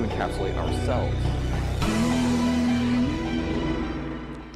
to encapsulate ourselves.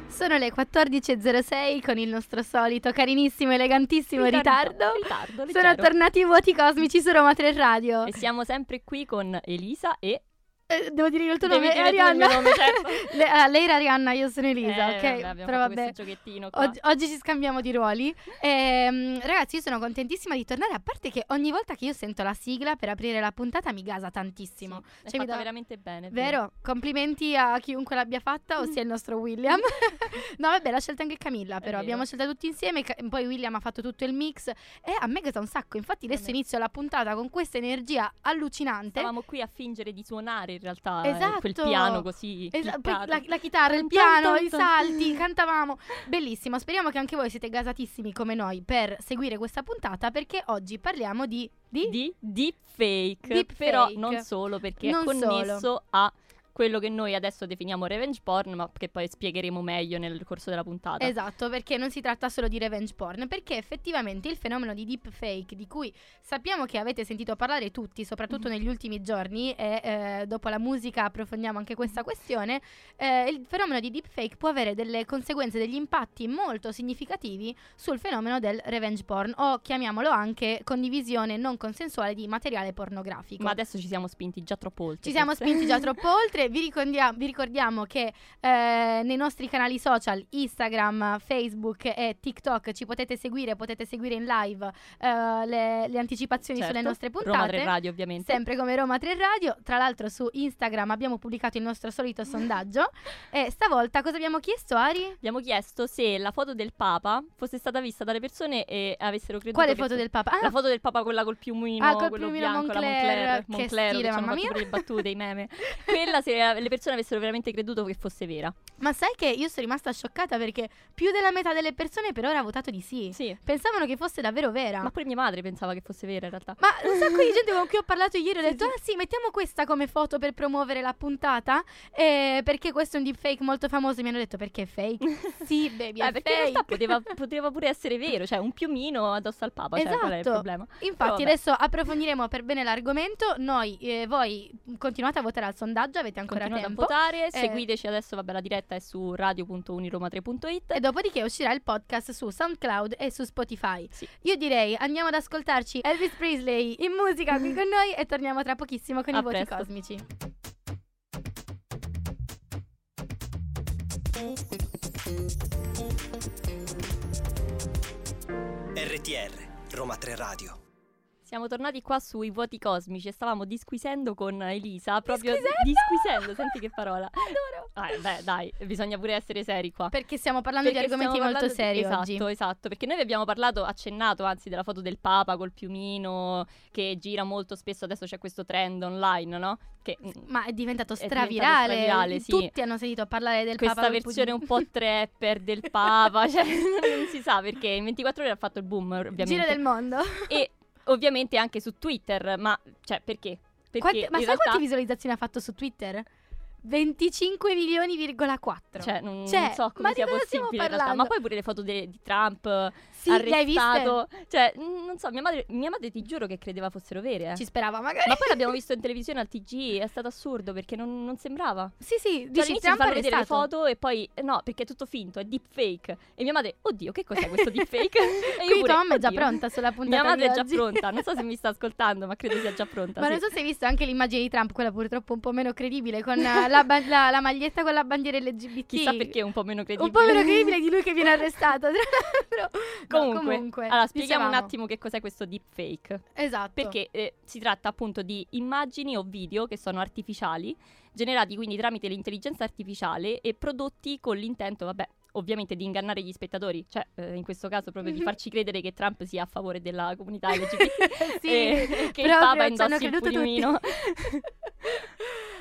Sono le 14.06 con il nostro solito carinissimo, elegantissimo ritardo. Ritardo, Sono leggero. tornati i vuoti cosmici su Roma 3 Radio. E siamo sempre qui con Elisa e... Eh, devo dire il tuo Devi nome, il Arianna. nome, certo. Le- ah, lei era Arianna, io sono Elisa, Eh, ok? vabbè, Però vabbè. questo giochettino qua. Oggi, oggi ci scambiamo di ruoli. Ehm, ragazzi, io sono contentissima di tornare. A parte che ogni volta che io sento la sigla per aprire la puntata mi gasa tantissimo. È Cioè, mi dà- veramente bene. è Vero? Complimenti a chiunque l'abbia fatta, ossia il nostro William. no, vabbè, l'ha scelta anche Camilla, però abbiamo scelta tutti insieme. Poi William ha fatto tutto il mix e a me gasa un sacco. Infatti, adesso inizio la puntata con questa energia allucinante. Stavamo qui a fingere di suonare in realtà eh, Esatto. quel piano così Esa- la, la chitarra, il piano, i salti, cantavamo. Bellissimo. Speriamo che anche voi siete gasatissimi come noi per seguire questa puntata perché oggi parliamo di. di? di deepfake. Deepfake. Però non solo perché Non è connesso solo. a quello che noi adesso definiamo revenge porn, ma che poi spiegheremo meglio nel corso della puntata. Esatto, perché non si tratta solo di revenge porn, perché effettivamente il fenomeno di deepfake, di cui sappiamo che avete sentito parlare tutti, soprattutto negli ultimi giorni, e eh, dopo la musica approfondiamo anche questa questione, eh, il fenomeno di deepfake può avere delle conseguenze, degli impatti molto significativi sul fenomeno del revenge porn, o chiamiamolo anche condivisione non consensuale di materiale pornografico. Ma adesso ci siamo spinti già troppo oltre. Ci siamo spinti già troppo oltre. Vi ricordiamo, vi ricordiamo che eh, nei nostri canali social, Instagram, Facebook e TikTok, ci potete seguire, potete seguire in live eh, le, le anticipazioni Certo. sulle nostre puntate. Roma 3 Radio, ovviamente. Sempre come Roma 3 Radio. Tra l'altro, su Instagram abbiamo pubblicato il nostro solito sondaggio. e stavolta cosa abbiamo chiesto, Ari? Abbiamo chiesto se la foto del Papa fosse stata vista dalle persone e avessero creduto Quale foto fo- del Papa? Ah, La foto del Papa, quella col piumino, Ah, col quello piumino bianco, la Moncler, Moncler, che Moncler, stile, che hanno mamma mia. le battute, i meme. Quella se le persone avessero veramente creduto che fosse vera. ma sai che io sono rimasta scioccata perché più della metà delle persone per ora ha votato di sì. Sì. Pensavano che fosse davvero vera. Ma pure mia madre pensava che fosse vera in realtà. Ma un sacco di gente con cui ho parlato ieri ho detto: sì. Ah, sì, mettiamo questa come foto per promuovere la puntata. eh, perché questo è un deepfake molto famoso. Mi hanno detto: Perché è fake? sì, baby, Eh, perché in fake. realtà poteva, poteva pure essere vero, cioè un piumino addosso al Papa, cioè qual è il Esatto. problema? Infatti, adesso approfondiremo per bene l'argomento. Noi, eh, voi continuate a votare al sondaggio, avete ancora Continuate tempo. a votare, Eh. seguiteci adesso, vabbè la diretta è su radio.uniroma3.it E dopodiché uscirà il podcast su SoundCloud e su Spotify. Sì. Io direi andiamo ad ascoltarci Elvis Presley in musica qui con noi e torniamo tra pochissimo con A i voti presto. cosmici. RTR, Roma 3 Radio. Siamo tornati qua sui vuoti cosmici e stavamo disquisendo con Elisa, proprio Disquisendo? disquisendo, senti che parola. Adoro. Ah, beh, dai, bisogna pure essere seri qua. Perché stiamo parlando Perché di argomenti molto parlando di- seri esatto, oggi. Esatto, perché noi vi abbiamo parlato, accennato anzi della foto del Papa col piumino che gira molto spesso, adesso c'è questo trend online, no? Che mm, Ma è diventato È diventato stravirale. stravirale, sì. Tutti hanno sentito parlare del questa Papa col versione un po' trapper del Papa, cioè non si sa perché in 24 ore ha fatto il boom, ovviamente. Giro del mondo. E ovviamente anche su Twitter, ma cioè perché? Perché Quante- ma sai realtà, quante visualizzazioni ha fatto su Twitter? 25 milioni,4. cioè, non, Cioè, non so come sia possibile in realtà. parlando? Ma poi pure le foto de- di Trump sì, arrestato. Cioè, non so, mia madre, mia madre ti giuro che credeva fossero vere. eh. Ci sperava magari. Ma poi l'abbiamo visto in televisione al TG, è stato assurdo perché non, non sembrava. Sì, sì, Cioè, dici Trump fanno vedere le foto e poi eh, no, perché è tutto finto, è deepfake. E mia madre, oddio, che cos'è questo deepfake? e io Quindi pure, tua mamma è già pronta sulla puntata Mia madre è già oggi. pronta, non so se mi sta ascoltando, ma credo sia già pronta. Ma sì. non so se hai visto anche l'immagine di Trump, quella purtroppo un po' meno credibile, con eh, la, ba- la- la maglietta con la bandiera LGBT. Chissà perché è un po' meno credibile. Un po' meno credibile di lui che viene arrestato. Tra l'altro. No, Comunque, comunque, allora spieghiamo un dicevamo. attimo che cos'è questo deepfake. Esatto. Perché eh, si tratta appunto di immagini o video che sono artificiali, generati quindi tramite l'intelligenza artificiale e prodotti con l'intento, vabbè, ovviamente di ingannare gli spettatori, cioè eh, in questo caso proprio di Mhm. farci credere che Trump sia a favore della comunità LGBT sì, e che il Papa indossi il pulmino.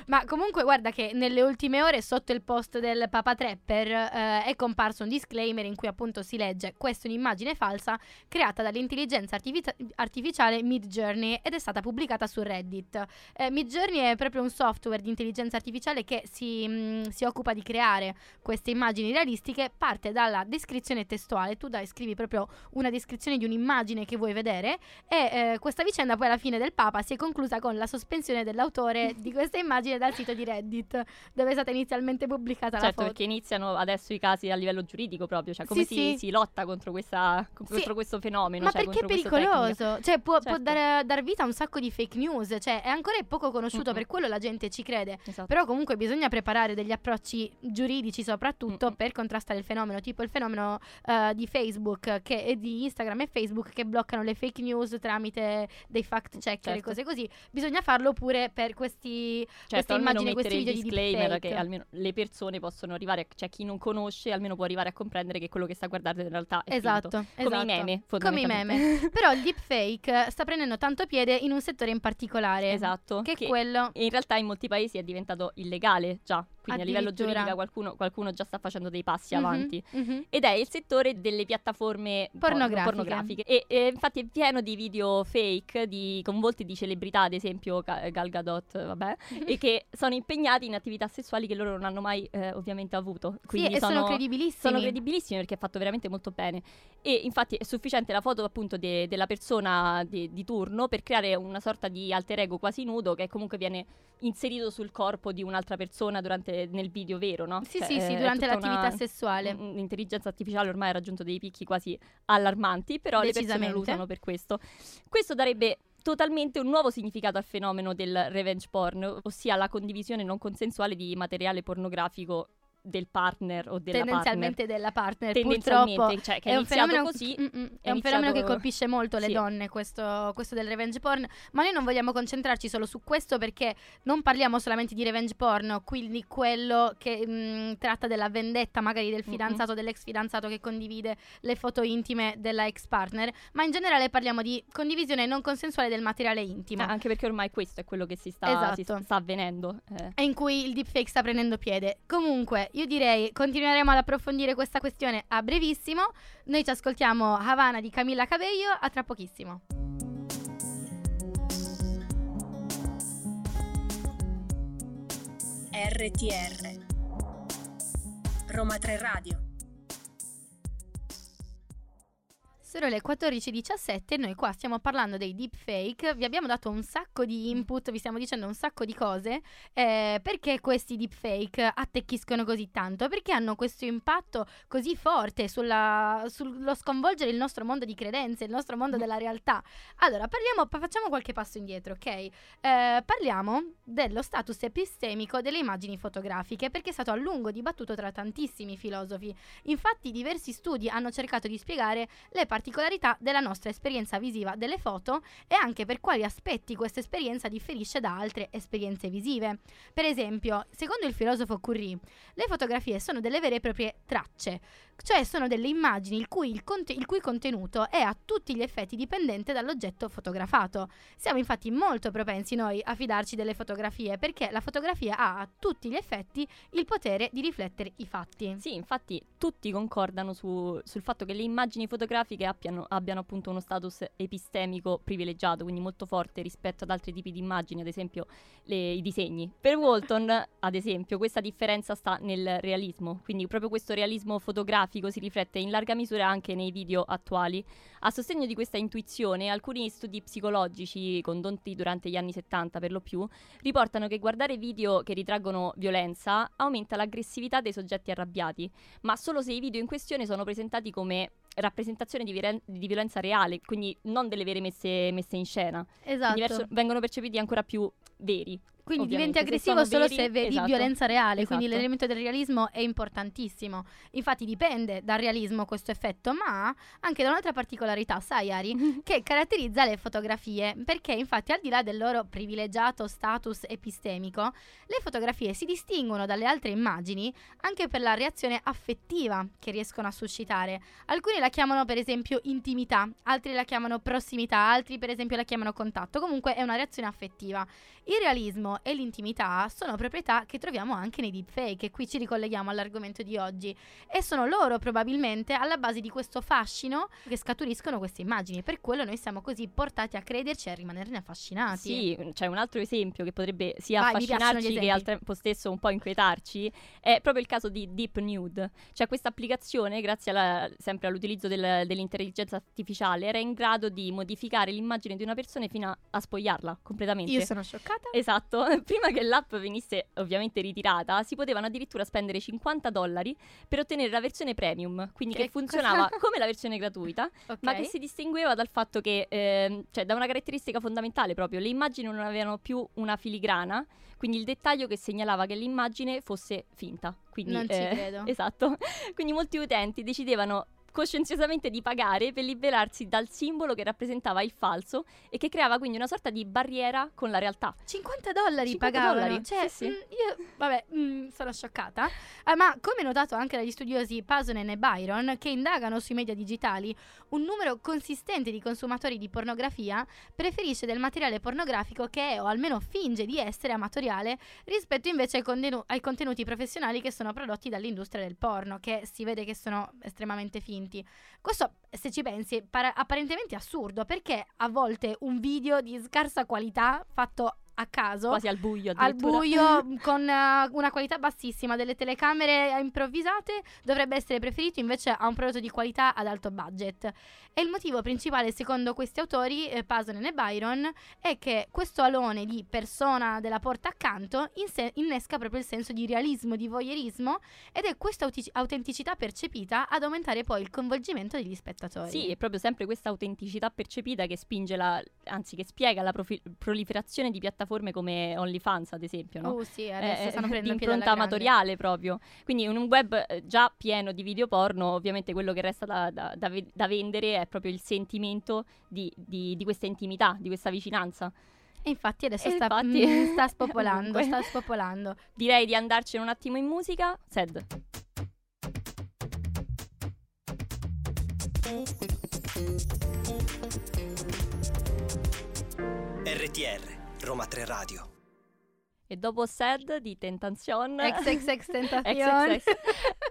Ma comunque guarda che nelle ultime ore sotto il post del Papa Trapper eh, è comparso un disclaimer in cui appunto si legge questa è un'immagine falsa creata dall'intelligenza artifici- artificiale Midjourney ed è stata pubblicata su Reddit. Eh, Midjourney è proprio un software di intelligenza artificiale che si, mh, si occupa di creare queste immagini realistiche, parte dalla descrizione testuale, tu dai, scrivi proprio una descrizione di un'immagine che vuoi vedere e eh, questa vicenda poi alla fine del Papa si è conclusa con la sospensione dell'autore di questa immagine dal sito di Reddit dove è stata inizialmente pubblicata Certo, la foto. perché iniziano adesso i casi a livello giuridico proprio, cioè come Sì, si, sì. si lotta contro, questa, contro questo fenomeno. Ma cioè, perché è pericoloso? Cioè, può, può Certo. dare- dar vita a un sacco di fake news. Cioè, è ancora poco conosciuto, Mm-mm. per quello la gente ci crede. Esatto. Però comunque bisogna preparare degli approcci giuridici soprattutto Mm-mm. per contrastare il fenomeno, tipo il fenomeno eh, di Facebook che, e di Instagram e Facebook che bloccano le fake news tramite dei fact checker e Certo. cose così. Bisogna farlo pure per questi Certo, queste immagini, questi il video di disclaimer deepfake. che almeno le persone possono arrivare, cioè chi non conosce almeno può arrivare a comprendere che quello che sta guardando in realtà è Esatto, finto. esatto. Come i meme, Come i meme. Però il deepfake sta prendendo tanto piede in un settore in particolare. esatto. Che è che quello in realtà in molti paesi è diventato illegale già, quindi a livello giuridico qualcuno, qualcuno già sta facendo dei passi Mhm, avanti. mhm. Ed è il settore delle piattaforme por- Pornografiche. pornografiche. E, e infatti è pieno di video fake di, con volti di celebrità, ad esempio Ga- Gal Gadot, vabbè, e che sono impegnati in attività sessuali che loro non hanno mai eh, ovviamente avuto. Sì, Quindi e sono, credibilissimi. sono credibilissimi perché è fatto veramente molto bene. E infatti è sufficiente la foto appunto de- della persona di, di turno per creare una sorta di alter ego quasi nudo che comunque viene inserito sul corpo di un'altra persona durante, nel video vero, no? Sì, Cioè, sì, sì, durante l'attività sessuale. L'intelligenza artificiale ormai ha raggiunto dei picchi quasi allarmanti, però le persone lo usano per questo. Questo darebbe totalmente un nuovo significato al fenomeno del revenge porn, ossia la condivisione non consensuale di materiale pornografico del partner o della partner. tendenzialmente della partner. Tendenzialmente, Purtroppo cioè, che è, è un fenomeno, così. Mm, mm, è è un fenomeno che colpisce molto le Sì. donne, questo, questo del revenge porn. Ma noi non vogliamo concentrarci solo su questo perché non parliamo solamente di revenge porn, quindi quello che mm, tratta della vendetta magari del fidanzato, dell'ex fidanzato che condivide le foto intime della ex partner, ma in generale parliamo di condivisione non consensuale del materiale intimo. Ah, anche perché ormai questo è quello che si sta, si Esatto. sta avvenendo. eh. e in cui il deepfake sta prendendo piede. Comunque, io direi continueremo ad approfondire questa questione a brevissimo. Noi ci ascoltiamo Havana di Camilla Cabello, a tra pochissimo. RTR Roma 3 Radio Sono le 14.17 e noi qua stiamo parlando dei deepfake. Vi abbiamo dato un sacco di input, vi stiamo dicendo un sacco di cose. Eh, perché questi deepfake attecchiscono così tanto? Perché hanno questo impatto così forte sulla- sullo sconvolgere il nostro mondo di credenze, il nostro mondo della realtà? Allora, parliamo, pa- facciamo qualche passo indietro, ok? Eh, parliamo dello status epistemico delle immagini fotografiche, perché è stato a lungo dibattuto tra tantissimi filosofi. Infatti, diversi studi hanno cercato di spiegare le particolarità della nostra esperienza visiva delle foto e anche per quali aspetti questa esperienza differisce da altre esperienze visive. Per esempio, secondo il filosofo Curry, le fotografie sono delle vere e proprie tracce, cioè sono delle immagini il cui, il conte- il cui contenuto è a tutti gli effetti dipendente dall'oggetto fotografato. Siamo infatti molto propensi noi a fidarci delle fotografie perché la fotografia ha a tutti gli effetti il potere di riflettere i fatti. Sì, infatti tutti concordano su- sul fatto che le immagini fotografiche abbiano, abbiano appunto uno status epistemico privilegiato, quindi molto forte rispetto ad altri tipi di immagini, ad esempio le- i disegni. Per Walton, ad esempio, questa differenza sta nel realismo, quindi proprio questo realismo fotografico si riflette in larga misura anche nei video attuali. A sostegno di questa intuizione, alcuni studi psicologici condotti durante gli anni 70 per lo più riportano che guardare video che ritraggono violenza aumenta l'aggressività dei soggetti arrabbiati, ma solo se i video in questione sono presentati come rappresentazione di, viren- di violenza reale, quindi non delle vere messe, messe in scena. Esatto. Quindi verso- vengono percepiti ancora più veri. Quindi diventi se aggressivo sono solo veri, se vedi esatto. violenza reale, quindi Esatto. l'elemento del realismo è importantissimo. Infatti dipende dal realismo questo effetto, ma anche da un'altra particolarità, sai Ari, che caratterizza le fotografie, perché infatti al di là del loro privilegiato status epistemico, le fotografie si distinguono dalle altre immagini anche per la reazione affettiva che riescono a suscitare. Alcuni la chiamano per esempio intimità, altri la chiamano prossimità, altri per esempio la chiamano contatto. Comunque è una reazione affettiva. Il realismo e l'intimità sono proprietà che troviamo anche nei deepfake e qui ci ricolleghiamo all'argomento di oggi e sono loro probabilmente alla base di questo fascino che scaturiscono queste immagini. Per quello noi siamo così portati a crederci e a rimanerne affascinati. Sì, c'è un altro esempio che potrebbe sia Vai, affascinarci che al tempo stesso un po' inquietarci, è proprio il caso di Deep Nude. Cioè questa applicazione, grazie alla- sempre all'utilizzo del- dell'intelligenza artificiale, era in grado di modificare l'immagine di una persona fino a, a spogliarla completamente. Io sono scioccata. Esatto, prima che l'app venisse ovviamente ritirata, si potevano addirittura spendere 50 dollari per ottenere la versione premium, quindi che, Che funzionava cosa? come la versione gratuita, Ok. ma che si distingueva dal fatto che, ehm, cioè da una caratteristica fondamentale proprio, le immagini non avevano più una filigrana, quindi il dettaglio che segnalava che l'immagine fosse finta. Quindi, Non ci eh, credo. Esatto, quindi molti utenti decidevano coscienziosamente di pagare per liberarsi dal simbolo che rappresentava il falso e che creava quindi una sorta di barriera con la realtà. 50 dollari 50 pagavano. dollari, Cioè, sì, sì. mm, io, vabbè, mm, sono scioccata. Ah, ma come notato anche dagli studiosi Pasonen e Byron, che indagano sui media digitali, un numero consistente di consumatori di pornografia preferisce del materiale pornografico che è, o almeno finge di essere, amatoriale, rispetto invece ai, condenu- ai contenuti professionali che sono prodotti dall'industria del porno, che si vede che sono estremamente finti. Questo, se ci pensi, è para- apparentemente assurdo, perché a volte un video di scarsa qualità fatto a caso. Quasi al buio al buio con eh, una qualità bassissima. Delle telecamere improvvisate dovrebbe essere preferito invece a un prodotto di qualità ad alto budget. E il motivo principale secondo questi autori eh, Pasonen e Byron è che questo alone di persona della porta accanto in sé innesca proprio il senso di realismo di voyeurismo ed è questa auti- autenticità percepita ad aumentare poi il coinvolgimento degli spettatori. Sì, è proprio sempre questa autenticità percepita che spinge la, anzi che spiega la profi- proliferazione di piattaforme come OnlyFans, ad esempio, no? Oh sì, adesso Eh, stanno di prendendo piede alla impronta grande. amatoriale proprio. Quindi in un web eh, già pieno di video porno, ovviamente quello che resta da, da- da da vendere è proprio il sentimento di, di- di questa intimità, di questa vicinanza. E infatti adesso E sta, infatti- mm, sta spopolando, sta spopolando. Direi di andarcene un attimo in musica. Sed. RTR, Roma 3 Radio. E dopo Sed di Tentation. XXX Tentazione. XXX.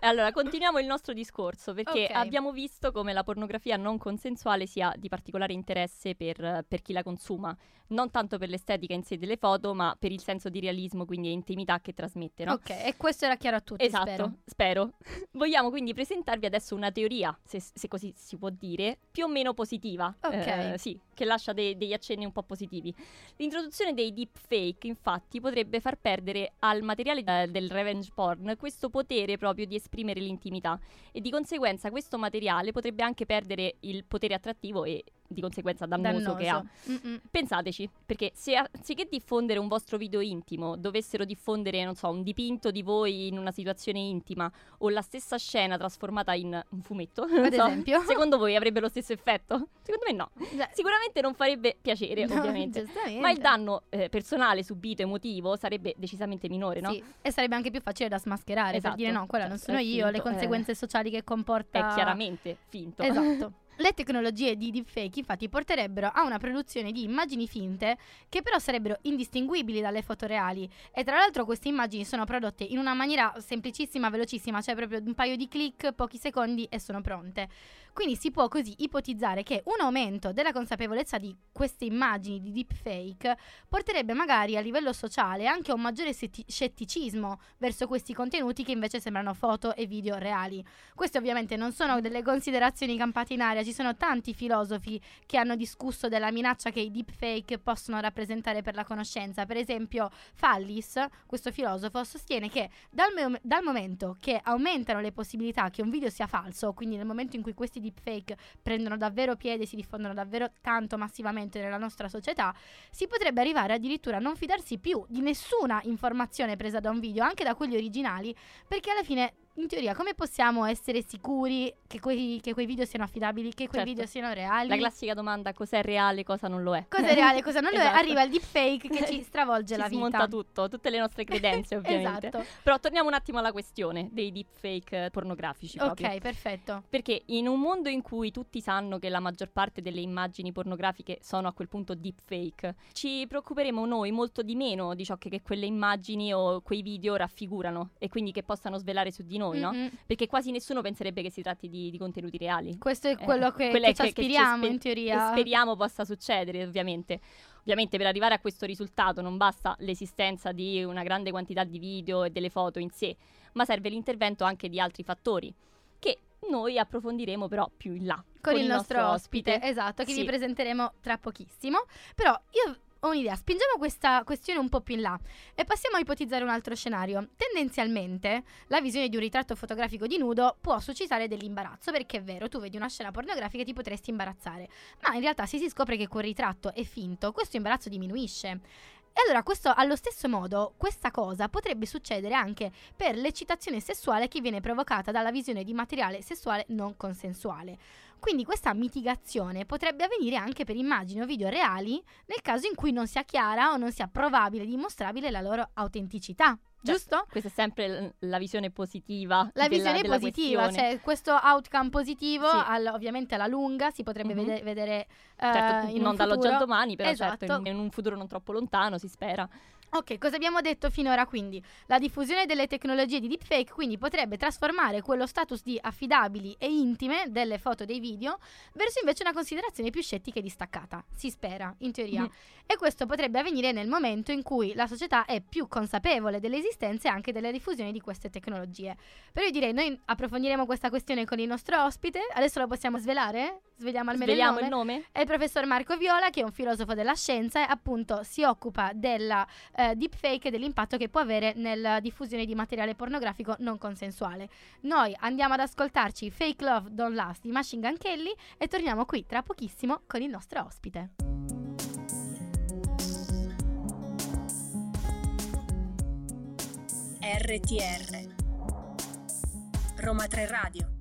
allora, continuiamo il nostro discorso perché Ok. abbiamo visto come la pornografia non consensuale sia di particolare interesse per, per chi la consuma, non tanto per l'estetica in sé delle foto, ma per il senso di realismo, quindi intimità che trasmette, no? Ok, e questo era chiaro a tutti, Esatto, spero. spero. Vogliamo quindi presentarvi adesso una teoria, se, se così si può dire, più o meno positiva. Ok. Eh, sì, che lascia dei- degli accenni un po' positivi. L'introduzione dei deepfake, infatti, potrebbe far perdere al materiale eh, del revenge porn questo potere proprio di esprimere l'intimità. E di conseguenza questo materiale potrebbe anche perdere il potere attrattivo e di conseguenza dannoso, che ha. Dannoso. Mm-mm. Pensateci, perché se anziché diffondere un vostro video intimo, dovessero diffondere, non so, un dipinto di voi in una situazione intima o la stessa scena trasformata in un fumetto, non Ad so, esempio? secondo voi avrebbe lo stesso effetto? Secondo me no. Già- Sicuramente non farebbe piacere, No, ovviamente. Ma il danno eh, personale subito emotivo sarebbe decisamente minore, no? Sì, e sarebbe anche più facile da smascherare per Esatto. dire no, quella non Cioè, sono è io, le finto, conseguenze sociali che comporta È chiaramente finto. Esatto. Le tecnologie di deepfake infatti porterebbero a una produzione di immagini finte che però sarebbero indistinguibili dalle foto reali e tra l'altro queste immagini sono prodotte in una maniera semplicissima, velocissima, cioè proprio un paio di clic, pochi secondi e sono pronte. Quindi si può così ipotizzare che un aumento della consapevolezza di queste immagini di deepfake porterebbe magari a livello sociale anche a un maggiore setti- scetticismo verso questi contenuti che invece sembrano foto e video reali. Queste ovviamente non sono delle considerazioni campate in aria, ci sono tanti filosofi che hanno discusso della minaccia che i deepfake possono rappresentare per la conoscenza. Per esempio, Fallis, questo filosofo, sostiene che dal, me- dal momento che aumentano le possibilità che un video sia falso, quindi nel momento in cui questi deepfake prendono davvero piede e si diffondono davvero tanto massivamente nella nostra società, si potrebbe arrivare addirittura a non fidarsi più di nessuna informazione presa da un video, anche da quelli originali, perché alla fine in teoria come possiamo essere sicuri che quei, che quei video siano affidabili, che quei Certo. video siano reali? La classica domanda cos'è reale, cosa non lo è. Cosa è reale, cosa non lo è? Esatto. Arriva il deepfake che ci stravolge Ci la vita. smonta tutto, tutte le nostre credenze ovviamente. esatto. Però torniamo un attimo alla questione dei deepfake eh, pornografici proprio. Ok, perfetto. Perché in un mondo in cui tutti sanno che la maggior parte delle immagini pornografiche sono a quel punto deepfake, ci preoccuperemo noi molto di meno di ciò che, che quelle immagini o quei video raffigurano e quindi che possano svelare su di noi, no? Mm-mm. Perché quasi nessuno penserebbe che si tratti di, di contenuti reali. Questo è Eh, quello che, quella che è ci che- che ci aspiriamo spe- in teoria. Speriamo possa succedere, ovviamente. Ovviamente per arrivare a questo risultato non basta l'esistenza di una grande quantità di video e delle foto in sé, ma serve l'intervento anche di altri fattori che noi approfondiremo però più in là con, il nostro, ospite, esatto, che Sì. vi presenteremo tra pochissimo. Però io ho un'idea, spingiamo questa questione un po' più in là e passiamo a ipotizzare un altro scenario. Tendenzialmente la visione di un ritratto fotografico di nudo può suscitare dell'imbarazzo, perché è vero, tu vedi una scena pornografica e ti potresti imbarazzare, ma in realtà se si scopre che quel ritratto è finto, questo imbarazzo diminuisce. E allora questo, allo stesso modo, questa cosa potrebbe succedere anche per l'eccitazione sessuale che viene provocata dalla visione di materiale sessuale non consensuale. Quindi questa mitigazione potrebbe avvenire anche per immagini o video reali nel caso in cui non sia chiara o non sia probabile, dimostrabile la loro autenticità. Cioè, Giusto? Questa è sempre la visione positiva. La della- visione della positiva, questione. cioè questo outcome positivo, Sì. al- ovviamente alla lunga si potrebbe Mhm. vede- vedere eh, Certo, in non dall'oggi al domani, però Esatto. certo, in, in un futuro non troppo lontano, si spera. Ok, cosa abbiamo detto finora quindi? La diffusione delle tecnologie di deepfake quindi potrebbe trasformare quello status di affidabili e intime delle foto e dei video verso invece una considerazione più scettica e distaccata, si spera, in teoria. Mhm. E questo potrebbe avvenire nel momento in cui la società è più consapevole dell'esistenza e anche della diffusione di queste tecnologie. Però io direi, noi approfondiremo questa questione con il nostro ospite, adesso lo possiamo svelare? Sveliamo almeno Sveliamo il il nome? nome? È il professor Marco Viola, che è un filosofo della scienza e appunto si occupa della eh, deepfake e dell'impatto che può avere nella diffusione di materiale pornografico non consensuale. Noi andiamo ad ascoltarci Fake Love Don't Last di Machine Gun Kelly e torniamo qui tra pochissimo con il nostro ospite. RTR Roma 3 Radio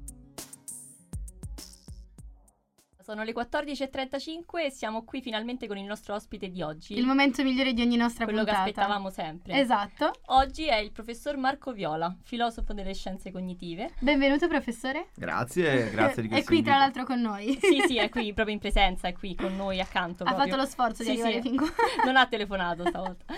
Sono le 14.35 e siamo qui finalmente con il nostro ospite di oggi. Il momento migliore di ogni nostra quello puntata. che aspettavamo sempre. Esatto. Oggi è il professor Marco Viola, filosofo delle scienze cognitive. Benvenuto professore. Grazie, grazie di È questo qui tra invito. l'altro con noi. Sì, sì, è qui proprio in presenza, è qui con noi accanto. ha proprio. fatto lo sforzo Sì, di arrivare sì. fin qua. Non ha telefonato stavolta.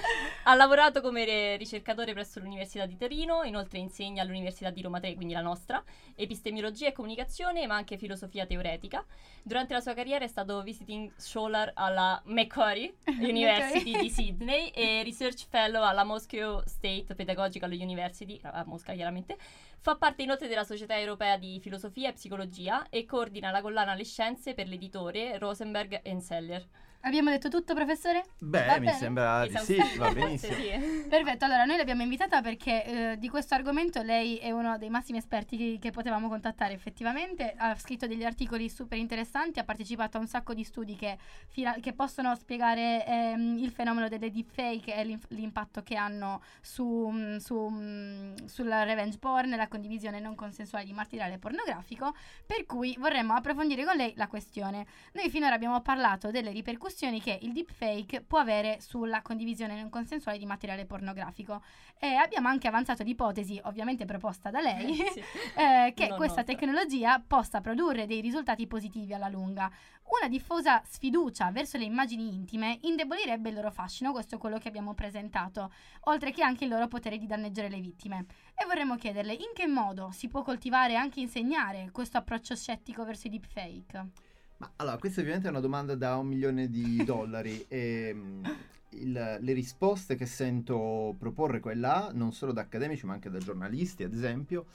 Ha lavorato come re- ricercatore presso l'Università di Torino, inoltre insegna all'Università di Roma 3, quindi la nostra, epistemologia e comunicazione, ma anche filosofia teoretica. Durante la sua carriera è stato visiting scholar alla Macquarie University di Sydney e research fellow alla Moscow State Pedagogical University, a Mosca chiaramente. Fa parte inoltre della Società Europea di Filosofia e Psicologia e coordina la collana Le Scienze per l'editore Rosenberg Seller. Abbiamo detto tutto professore? Beh, Va mi bene. sembra di sì, va benissimo. Sì. Perfetto, allora noi l'abbiamo invitata perché eh, di questo argomento lei è uno dei massimi esperti che, che potevamo contattare effettivamente, ha scritto degli articoli super interessanti, ha partecipato a un sacco di studi che, fila- che possono spiegare ehm, il fenomeno delle deepfake e l'im- l'impatto che hanno su, mm, su, mm, sulla revenge porn e la condivisione non consensuale di materiale pornografico, per cui vorremmo approfondire con lei la questione. Noi finora abbiamo parlato delle ripercussioni che il deepfake può avere sulla condivisione non consensuale di materiale pornografico e abbiamo anche avanzato l'ipotesi, ovviamente proposta da lei, Sì. eh, che Non questa nostra. tecnologia possa produrre dei risultati positivi alla lunga. Una diffusa sfiducia verso le immagini intime indebolirebbe il loro fascino, questo è quello che abbiamo presentato, oltre che anche il loro potere di danneggiare le vittime. E vorremmo chiederle in che modo si può coltivare e anche insegnare questo approccio scettico verso i deepfake. Ma allora, questa ovviamente è una domanda da un milione di dollari e mm, il- le risposte che sento proporre qua e là, non solo da accademici ma anche da giornalisti, ad esempio,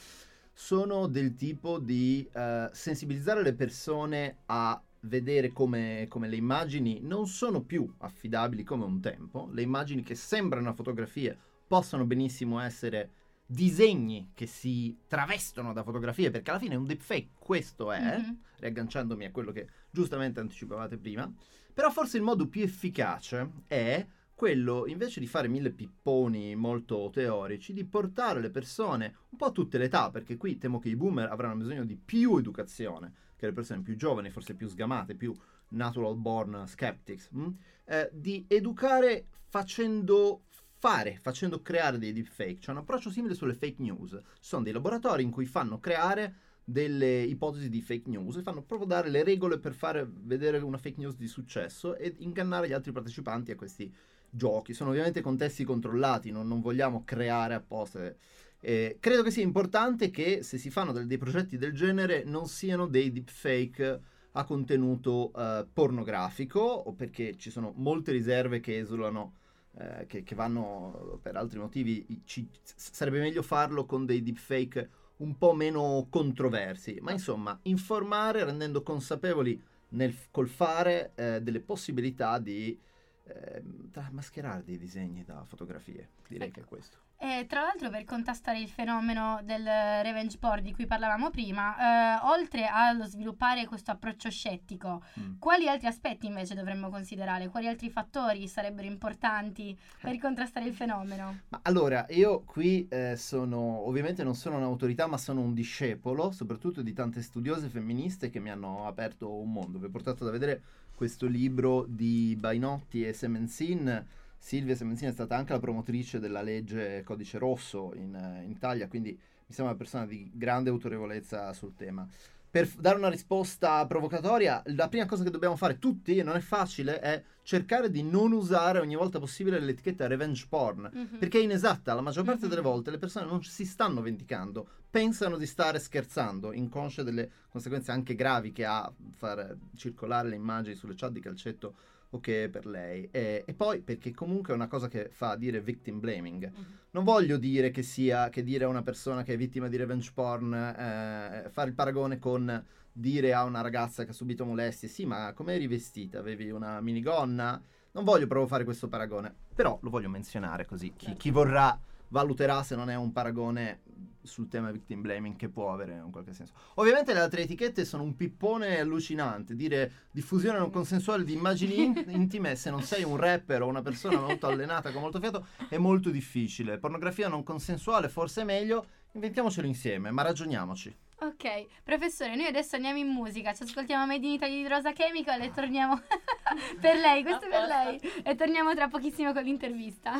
sono del tipo di eh, sensibilizzare le persone a vedere come, come le immagini non sono più affidabili come un tempo, le immagini che sembrano fotografie possono benissimo essere disegni che si travestono da fotografie, perché alla fine un deepfake questo è, Mhm. riagganciandomi a quello che giustamente anticipavate prima, però forse il modo più efficace è quello invece di fare mille pipponi molto teorici, di portare le persone un po' a tutte le età, perché qui temo che i boomer avranno bisogno di più educazione che le persone più giovani, forse più sgamate, più natural born skeptics, mm? eh, di educare facendo fare, facendo creare dei deepfake. C'è un approccio simile sulle fake news. Sono dei laboratori in cui fanno creare delle ipotesi di fake news e fanno proprio dare le regole per fare vedere una fake news di successo e ingannare gli altri partecipanti a questi giochi. Sono ovviamente contesti controllati, non, non vogliamo creare apposta. Eh, credo che sia importante che se si fanno del, dei progetti del genere non siano dei deepfake a contenuto eh, pornografico o perché ci sono molte riserve che esulano eh, che, che, vanno per altri motivi ci, sarebbe meglio farlo con dei deepfake un po' meno controversi ma insomma informare rendendo consapevoli nel, col fare eh, delle possibilità di eh, mascherare dei disegni da fotografie. Direi che è questo e tra l'altro per contrastare il fenomeno del revenge porn di cui parlavamo prima, eh, oltre allo sviluppare questo approccio scettico, mm. quali altri aspetti invece dovremmo considerare? Quali altri fattori sarebbero importanti per contrastare il fenomeno? Ma allora, io qui eh, sono, ovviamente non sono un'autorità, ma sono un discepolo, soprattutto di tante studiose femministe che mi hanno aperto un mondo. Vi ho portato da vedere questo libro di Bainotti e Semenzin Silvia Semenzini è stata anche la promotrice della legge Codice Rosso in, in Italia, quindi mi sembra una persona di grande autorevolezza sul tema. Per dare una risposta provocatoria, la prima cosa che dobbiamo fare tutti, e non è facile, è cercare di non usare ogni volta possibile l'etichetta revenge porn, mm-hmm. perché è inesatta. La maggior parte mm-hmm. delle volte le persone non si stanno vendicando, pensano di stare scherzando, inconsce delle conseguenze anche gravi che ha far circolare le immagini sulle chat di calcetto o che è per lei. E, e, poi perché comunque è una cosa che fa dire victim blaming. Mm-hmm. Non voglio dire che sia che dire a una persona che è vittima di revenge porn, eh, fare il paragone con dire a una ragazza che ha subito molestie, sì, ma come eri vestita? Avevi una minigonna? Non voglio proprio fare questo paragone, però lo voglio menzionare così. Chi, chi vorrà valuterà se non è un paragone sul tema victim blaming che può avere in un qualche senso. Ovviamente le altre etichette sono un pippone allucinante, dire diffusione non consensuale di immagini in- intime se non sei un rapper o una persona molto allenata con molto fiato è molto difficile. Pornografia non consensuale forse è meglio, inventiamocelo insieme, ma ragioniamoci. Ok, professore, noi adesso andiamo in musica, ci ascoltiamo Made in Italy di Rosa Chemical e torniamo per lei, questo è per lei e torniamo tra pochissimo con l'intervista.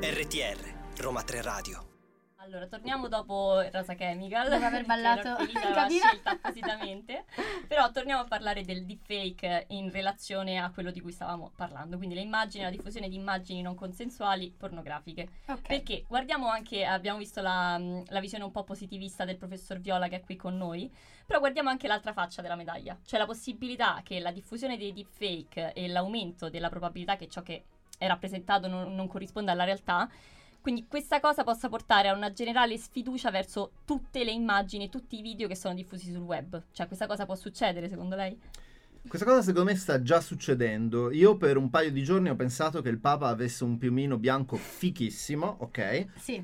RTR, Roma 3 Radio. Allora, torniamo dopo Rosa Chemical. Dopo aver ballato la scelta appositamente. Però torniamo a parlare del deepfake in relazione a quello di cui stavamo parlando. Quindi le immagini, la diffusione di immagini non consensuali pornografiche. Okay. Perché guardiamo anche, abbiamo visto la, la, visione un po' positivista del professor Viola che è qui con noi. Però guardiamo anche l'altra faccia della medaglia. Cioè la possibilità che la diffusione dei deepfake e l'aumento della probabilità che ciò che è rappresentato non, non corrisponda alla realtà quindi questa cosa possa portare a una generale sfiducia verso tutte le immagini, tutti i video che sono diffusi sul web. Cioè questa cosa può succedere secondo lei? Questa cosa secondo me sta già succedendo. Io per un paio di giorni ho pensato che il Papa avesse un piumino bianco fichissimo, ok? Sì.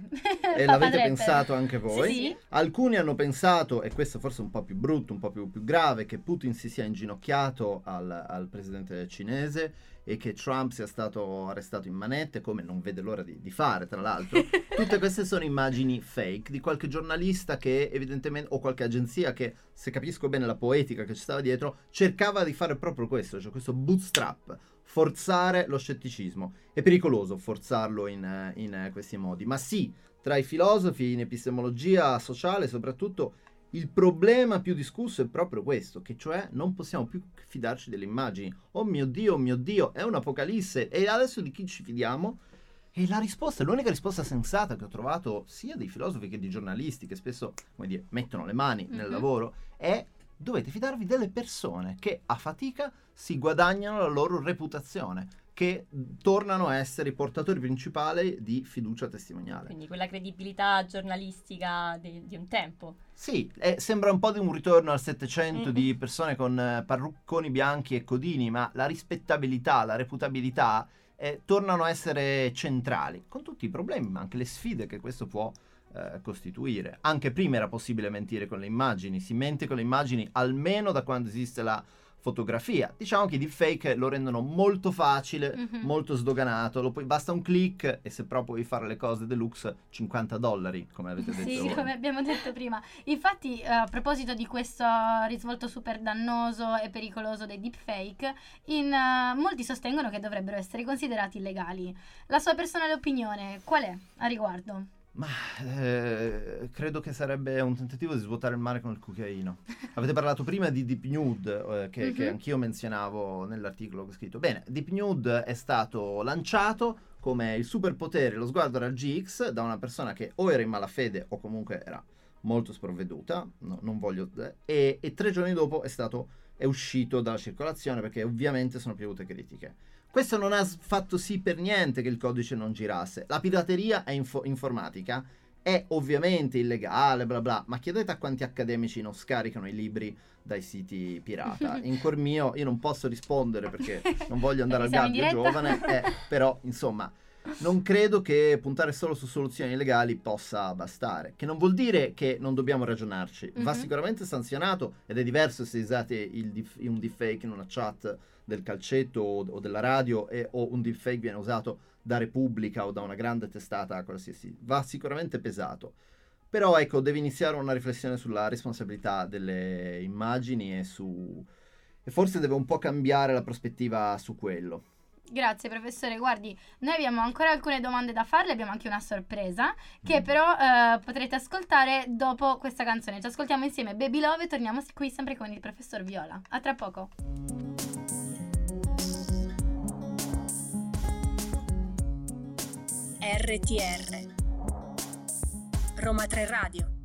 E l'avete rapper. pensato anche voi. Sì. Alcuni hanno pensato, e questo forse è un po' più brutto, un po' più, più grave, che Putin si sia inginocchiato al, al presidente cinese e che Trump sia stato arrestato in manette, come non vede l'ora di, di fare, tra l'altro. Tutte queste sono immagini fake di qualche giornalista che evidentemente, o qualche agenzia che, se capisco bene la poetica che ci stava dietro, cercava di fare proprio questo, cioè questo bootstrap, forzare lo scetticismo. È pericoloso forzarlo in, in questi modi, ma sì, tra i filosofi in epistemologia sociale soprattutto il problema più discusso è proprio questo, che cioè non possiamo più fidarci delle immagini. Oh mio Dio, oh mio Dio, è un'apocalisse e adesso di chi ci fidiamo? E la risposta, l'unica risposta sensata che ho trovato sia dei filosofi che di giornalisti che spesso, come dire, mettono le mani nel mm-hmm. lavoro, è dovete fidarvi delle persone che a fatica si guadagnano la loro reputazione che tornano a essere i portatori principali di fiducia testimoniale. Quindi quella credibilità giornalistica di, di un tempo. Sì, eh, sembra un po' di un ritorno al Settecento mm. di persone con eh, parrucconi bianchi e codini, ma la rispettabilità, la reputabilità eh, tornano a essere centrali, con tutti i problemi, ma anche le sfide che questo può eh, costituire. Anche prima era possibile mentire con le immagini, si mente con le immagini almeno da quando esiste la fotografia. Diciamo che i deepfake lo rendono molto facile, Mhm. molto sdoganato, puoi- basta un click e se proprio vuoi fare le cose deluxe 50 dollari, come avete detto Sì, voi. come abbiamo detto prima. Infatti, eh, a proposito di questo risvolto super dannoso e pericoloso dei deepfake, in, eh, molti sostengono che dovrebbero essere considerati illegali. La sua personale opinione qual è a riguardo? Ma eh, credo che sarebbe un tentativo di svuotare il mare con il cucchiaino. Avete parlato prima di Deep Nude, eh, che, che Mhm. anch'io menzionavo nell'articolo che ho scritto. Bene, Deep Nude è stato lanciato come il superpotere, lo sguardo raggi X, da una persona che o era in malafede o comunque era molto sprovveduta, no, non voglio... E, e tre giorni dopo è stato è uscito dalla circolazione perché ovviamente sono piovute critiche. Questo non ha fatto sì per niente che il codice non girasse. La pirateria è info- informatica è ovviamente illegale, bla bla, ma chiedete a quanti accademici non scaricano i libri dai siti pirata. In cuor mio io non posso rispondere perché non voglio andare al gabbio giovane, eh, però insomma non credo che puntare solo su soluzioni illegali possa bastare. Che non vuol dire che non dobbiamo ragionarci. Va Mhm. sicuramente sanzionato ed è diverso se usate dif- un deepfake in una chat del calcetto o, o della radio e, o un deepfake viene usato da Repubblica o da una grande testata qualsiasi. Va sicuramente pesato. Però ecco, deve iniziare una riflessione sulla responsabilità delle immagini e su... E forse deve un po' cambiare la prospettiva su quello. Grazie professore, guardi, noi abbiamo ancora alcune domande da farle, abbiamo anche una sorpresa Mm. che però eh, potrete ascoltare dopo questa canzone. Ci ascoltiamo insieme Baby Love e torniamo qui sempre con il professor Viola. A tra poco. RTR Roma 3 Radio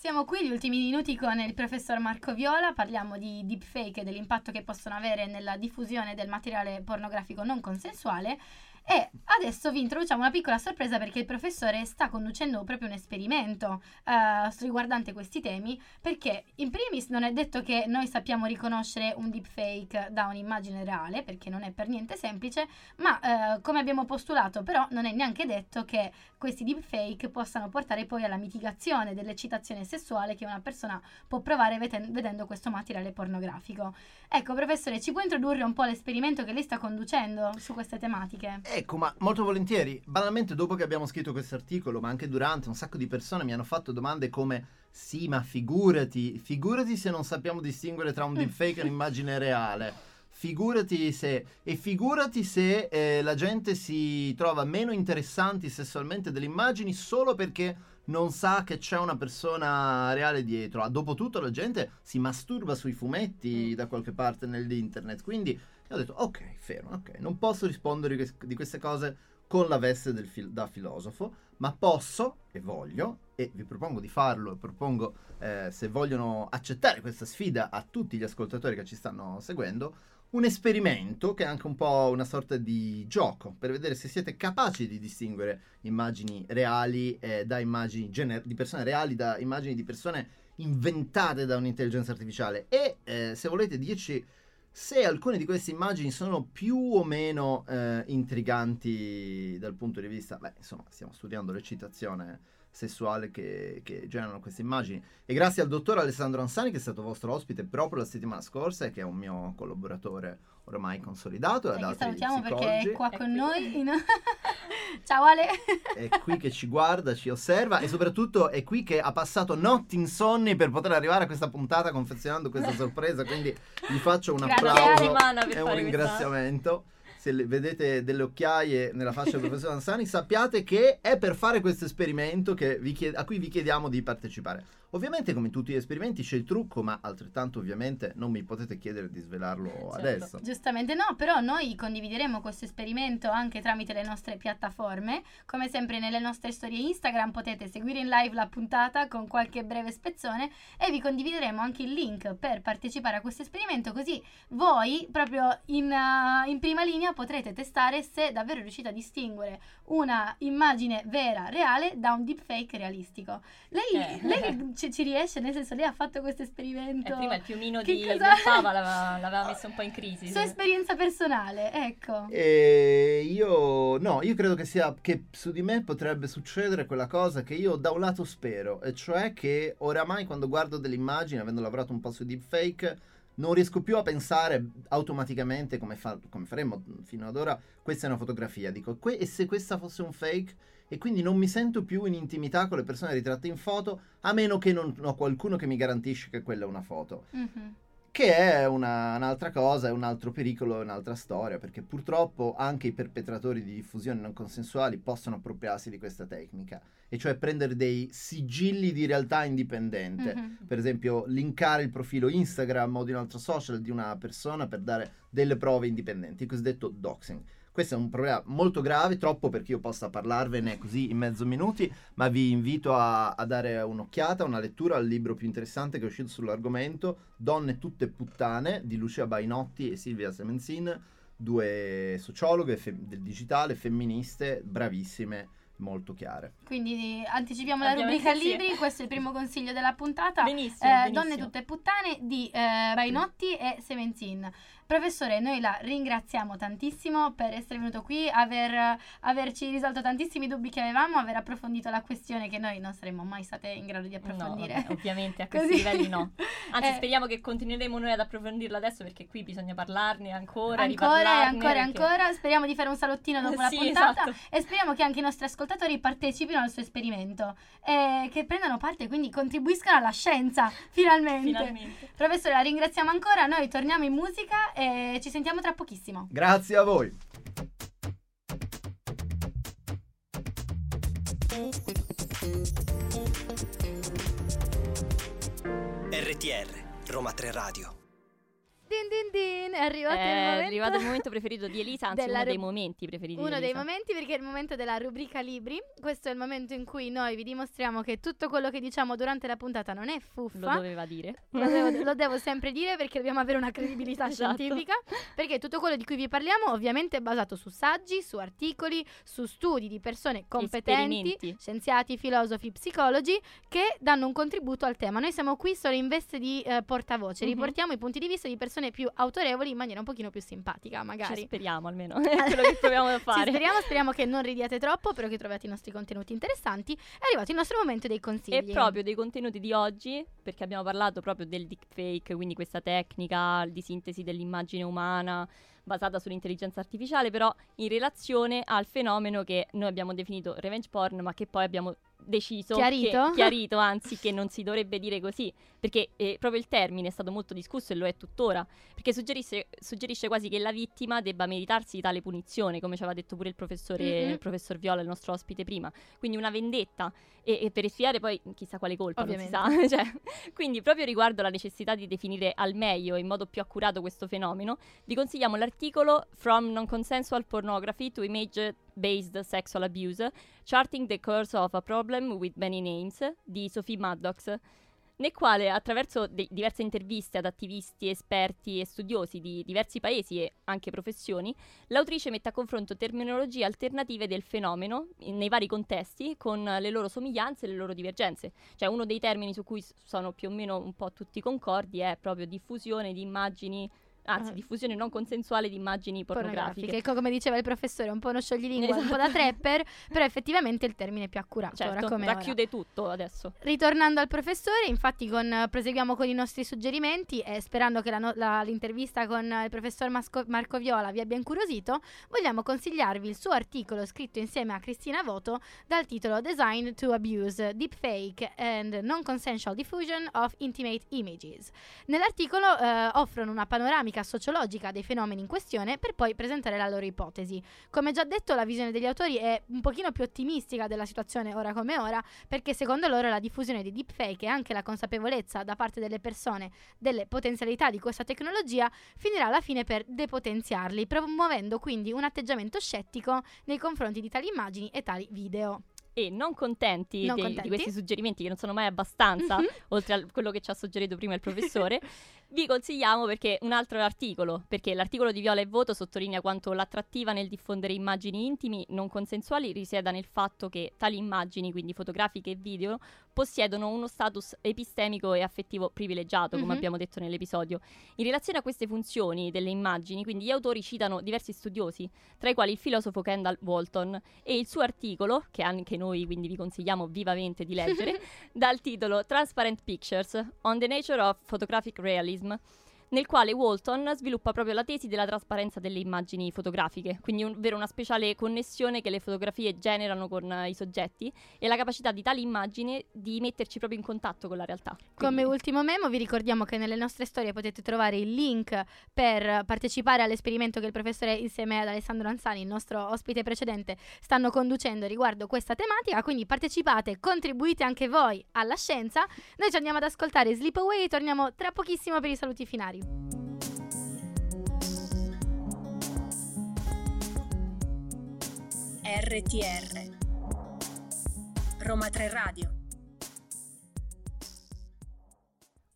Siamo qui gli ultimi minuti con il professor Marco Viola, parliamo di deepfake e dell'impatto che possono avere nella diffusione del materiale pornografico non consensuale e adesso vi introduciamo una piccola sorpresa perché il professore sta conducendo proprio un esperimento eh, riguardante questi temi perché in primis non è detto che noi sappiamo riconoscere un deepfake da un'immagine reale perché non è per niente semplice ma eh, come abbiamo postulato però non è neanche detto che questi deepfake possano portare poi alla mitigazione dell'eccitazione sessuale che una persona può provare veten- vedendo questo materiale pornografico. Ecco, professore, ci può introdurre un po' l'esperimento che lei sta conducendo su queste tematiche? Ecco, ma molto volentieri. Banalmente, dopo che abbiamo scritto questo articolo, ma anche durante, un sacco di persone mi hanno fatto domande come: Sì, ma figurati, figurati se non sappiamo distinguere tra un deepfake e un'immagine reale. Figurati se. E figurati se eh, la gente si trova meno interessanti sessualmente delle immagini solo perché non sa che c'è una persona reale dietro. Ah, Dopotutto la gente si masturba sui fumetti da qualche parte nell'internet. Quindi e ho detto, ok, fermo, ok, non posso rispondere di que- di queste cose con la veste fil- da filosofo, ma posso e voglio, e vi propongo di farlo, propongo, eh, se vogliono accettare questa sfida a tutti gli ascoltatori che ci stanno seguendo, un esperimento che è anche un po' una sorta di gioco, per vedere se siete capaci di distinguere immagini reali eh, da immagini gener- di persone reali da immagini di persone inventate da un'intelligenza artificiale. E eh, se volete dirci se alcune di queste immagini sono più o meno eh, intriganti dal punto di vista, beh, insomma, stiamo studiando l'eccitazione sessuale che, che generano queste immagini. E grazie al dottor Alessandro Ansani, che è stato vostro ospite proprio la settimana scorsa e che è un mio collaboratore ormai consolidato. Altri salutiamo perché è qua È con qui. noi. in- Ciao Ale! è qui che ci guarda, ci osserva e soprattutto è qui che ha passato notti insonni per poter arrivare a questa puntata confezionando questa sorpresa, quindi gli faccio un applauso e un ringraziamento. Se le- vedete delle occhiaie nella faccia del professor Ansani, sappiate che è per fare questo esperimento che vi chied- a cui vi chiediamo di partecipare. Ovviamente, come tutti gli esperimenti, c'è il trucco, ma altrettanto ovviamente non mi potete chiedere di svelarlo Certo. adesso. Giustamente no, però noi condivideremo questo esperimento anche tramite le nostre piattaforme. Come sempre nelle nostre storie Instagram potete seguire in live la puntata con qualche breve spezzone e vi condivideremo anche il link per partecipare a questo esperimento così voi proprio in, uh, in prima linea potrete testare se davvero riuscite a distinguere una immagine vera, reale, da un deepfake realistico. Lei, Eh. lei che ci, ci riesce, nel senso, lei ha fatto questo esperimento. Eh, prima il piumino Che di cosa- Papa l'aveva, l'aveva messo un po' in crisi. Sua sì. esperienza personale, ecco. E io no, io credo che sia che su di me potrebbe succedere quella cosa che io da un lato spero, e cioè che oramai quando guardo delle immagini, avendo lavorato un po' su deepfake, non riesco più a pensare automaticamente come, fa- come faremmo fino ad ora, questa è una fotografia, dico, que- e se questa fosse un fake? E quindi non mi sento più in intimità con le persone ritratte in foto, a meno che non ho qualcuno che mi garantisce che quella è una foto. Mhm. Che è una- un'altra cosa, è un altro pericolo, è un'altra storia, perché purtroppo anche i perpetratori di diffusioni non consensuali possono appropriarsi di questa tecnica, e cioè prendere dei sigilli di realtà indipendente. Mhm. Per esempio, linkare il profilo Instagram o di un altro social di una persona per dare delle prove indipendenti, il cosiddetto doxing. Questo è un problema molto grave, troppo perché io possa parlarvene così in mezzo minuti, ma vi invito a, a dare un'occhiata, una lettura al libro più interessante che è uscito sull'argomento, Donne tutte puttane, di Lucia Bainotti e Silvia Semenzin, due sociologhe fe- del digitale, femministe, bravissime, molto chiare. Quindi anticipiamo la rubrica sì. libri, questo è il primo consiglio della puntata. Benissimo, Eh, benissimo. Donne tutte puttane di eh, Bainotti e Semenzin. Professore, noi la ringraziamo tantissimo per essere venuto qui, aver, averci risolto tantissimi dubbi che avevamo, aver approfondito la questione che noi non saremmo mai state in grado di No, approfondire. vabbè, ovviamente a questi livelli no. Anzi, Eh, speriamo che continueremo noi ad approfondirla adesso perché qui bisogna parlarne ancora, Ancora e ancora e perché- ancora. Speriamo di fare un salottino dopo la Sì, puntata esatto. e speriamo che anche i nostri ascoltatori partecipino al suo esperimento e che prendano parte, quindi contribuiscano alla scienza, finalmente. Finalmente. Professore, la ringraziamo ancora. Noi torniamo in musica e ci sentiamo tra pochissimo. Grazie a voi! RTR, Roma 3 Radio. Din din din, è arrivato il È momento. arrivato il momento preferito di Elisa, anzi uno dei ru- momenti preferiti Uno dei momenti perché è il momento della rubrica libri. Questo è il momento in cui noi vi dimostriamo che tutto quello che diciamo durante la puntata non è Lo fuffa. doveva dire. Lo devo, lo devo sempre dire perché dobbiamo avere una credibilità Esatto. scientifica. Perché tutto quello di cui vi parliamo ovviamente è basato su saggi, su articoli, su studi di persone competenti, scienziati, filosofi, psicologi, che danno un contributo al tema. Noi siamo qui solo in veste di eh, portavoce, Mhm. riportiamo i punti di vista di persone più autorevoli in maniera un pochino più simpatica, Ci magari. speriamo almeno, è quello che proviamo a fare. speriamo, speriamo che non ridiate troppo, però che troviate i nostri contenuti interessanti. È arrivato il nostro momento dei consigli. E proprio dei contenuti di oggi, perché abbiamo parlato proprio del deepfake, quindi questa tecnica di sintesi dell'immagine umana basata sull'intelligenza artificiale, però in relazione al fenomeno che noi abbiamo definito revenge porn, ma che poi abbiamo deciso Chiarito? che, chiarito anzi che non si dovrebbe dire così perché eh, proprio il termine è stato molto discusso e lo è tuttora perché suggerisce, suggerisce quasi che la vittima debba meritarsi tale punizione come ci aveva detto pure il professore Mhm. il professor Viola il nostro ospite prima quindi una vendetta e, e per espiare poi chissà quale colpa non si sa Cioè, quindi proprio riguardo la necessità di definire al meglio e in modo più accurato questo fenomeno vi consigliamo l'articolo From Non-Consensual Pornography to Image Based Sexual Abuse Charting the Course of a Problem with Many Names di Sophie Maddox nel quale attraverso de- diverse interviste ad attivisti, esperti e studiosi di diversi paesi e anche professioni, l'autrice mette a confronto terminologie alternative del fenomeno in- nei vari contesti con le loro somiglianze e le loro divergenze. Cioè uno dei termini su cui sono più o meno un po' tutti concordi è proprio diffusione di immagini, anzi Ah. diffusione non consensuale di immagini pornografiche. pornografiche. Co- Come diceva il professore, un po' uno scioglilingua, un po' da Esatto. trapper, però effettivamente il termine è più accurato. ora Certo, ora. racchiude tutto adesso. Ritornando al professore, infatti con- proseguiamo con i nostri suggerimenti e sperando che la no- la- l'intervista con il professor Masco- Marco Viola vi abbia incuriosito, vogliamo consigliarvi il suo articolo scritto insieme a Cristina Voto dal titolo Design to Abuse, Deepfake and Non-Consensual Diffusion of Intimate Images. Nell'articolo eh, offrono una panoramica sociologica dei fenomeni in questione per poi presentare la loro ipotesi. Come già detto, la visione degli autori è un pochino più ottimistica della situazione ora come ora, perché secondo loro la diffusione di deepfake e anche la consapevolezza da parte delle persone delle potenzialità di questa tecnologia finirà alla fine per depotenziarli, promuovendo quindi un atteggiamento scettico nei confronti di tali immagini e tali video. E non contenti, Non dei- contenti? di questi suggerimenti, che non sono mai abbastanza, Mhm. oltre a quello che ci ha suggerito prima il professore, vi consigliamo perché un altro articolo, perché l'articolo di Viola e Voto sottolinea quanto l'attrattiva nel diffondere immagini intimi non consensuali risieda nel fatto che tali immagini, quindi fotografiche e video, possiedono uno status epistemico e affettivo privilegiato, come Mhm. abbiamo detto nell'episodio. In relazione a queste funzioni delle immagini, quindi gli autori citano diversi studiosi, tra i quali il filosofo Kendall Walton e il suo articolo, che anche noi quindi vi consigliamo vivamente di leggere, dal titolo Transparent Pictures on the Nature of Photographic Realism, nel quale Walton sviluppa proprio la tesi della trasparenza delle immagini fotografiche, quindi un- ovvero una speciale connessione che le fotografie generano con eh, i soggetti e la capacità di tali immagini di metterci proprio in contatto con la realtà. Come Quindi- ultimo memo vi ricordiamo che nelle nostre storie potete trovare il link per partecipare all'esperimento che il professore insieme ad Alessandro Anzani, il nostro ospite precedente, stanno conducendo riguardo questa tematica, quindi partecipate, contribuite anche voi alla scienza. Noi ci andiamo ad ascoltare Sleepaway e torniamo tra pochissimo per i saluti finali. RTR Roma 3 Radio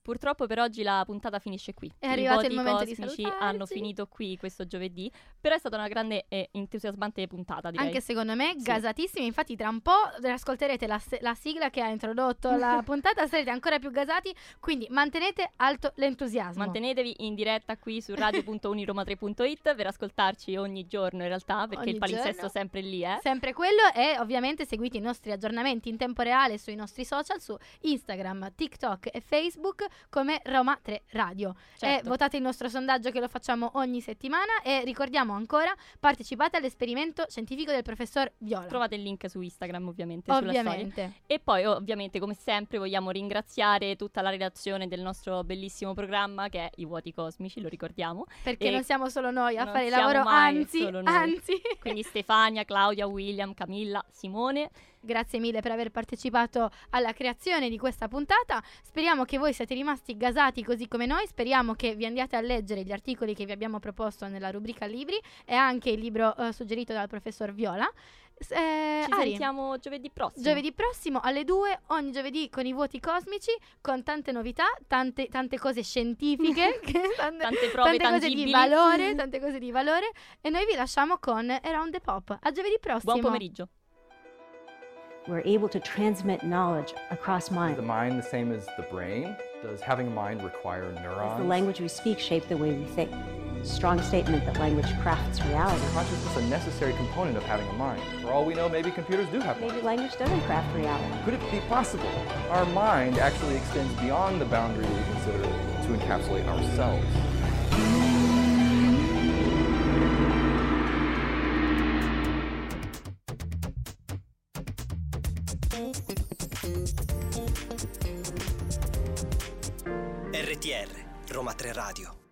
Purtroppo per oggi la puntata finisce qui. È arrivato il voti momento di cosmici salutarci. hanno finito qui questo giovedì, però è stata una grande e entusiasmante puntata, direi. Anche secondo me, Sì. gasatissimi. Infatti, tra un po' ascolterete la, la sigla che ha introdotto la puntata, sarete ancora più gasati. Quindi mantenete alto l'entusiasmo. Mantenetevi in diretta qui su radio.uniroma3.it per ascoltarci ogni giorno in realtà, perché Ogni il palinsesto è sempre lì, eh. Sempre quello e ovviamente seguite i nostri aggiornamenti in tempo reale sui nostri social su Instagram, TikTok e Facebook come Roma 3 Radio. E Certo. votate il nostro sondaggio che lo facciamo ogni settimana e ricordiamo ancora partecipate all'esperimento scientifico del professor Viola. Trovate il link su Instagram ovviamente sulla storia. Ovviamente. E poi ovviamente come sempre vogliamo ringraziare tutta la redazione del nostro bellissimo programma che è I Vuoti Cosmici, lo ricordiamo. Perché E non siamo solo noi a fare il lavoro, anzi, anzi. Quindi Stefania, Claudia, William, Camilla, Simone. Grazie mille per aver partecipato alla creazione di questa puntata. Speriamo che voi siate rimasti gasati così come noi. Speriamo che vi andiate a leggere gli articoli che vi abbiamo proposto nella rubrica libri e anche il libro eh, suggerito dal professor Viola. S- eh, Ci Ari, sentiamo giovedì prossimo. Giovedì prossimo alle 2, ogni giovedì con i vuoti cosmici, con tante novità, tante, tante cose scientifiche, che- tante, Tante prove tante cose di valore, tante cose di valore. E noi vi lasciamo con Around the Pop. A giovedì prossimo. Buon pomeriggio. We're able to transmit knowledge across Is the mind. the same as the brain? Does having a mind require Does neurons? the language we speak shape the way we think? Strong statement that language crafts reality. Is consciousness a necessary component of having a mind? For all we know, maybe computers do have Maybe minds. language doesn't craft reality. Could it be possible? Our mind actually extends beyond the boundary we consider to encapsulate ourselves. RTR Roma 3 Radio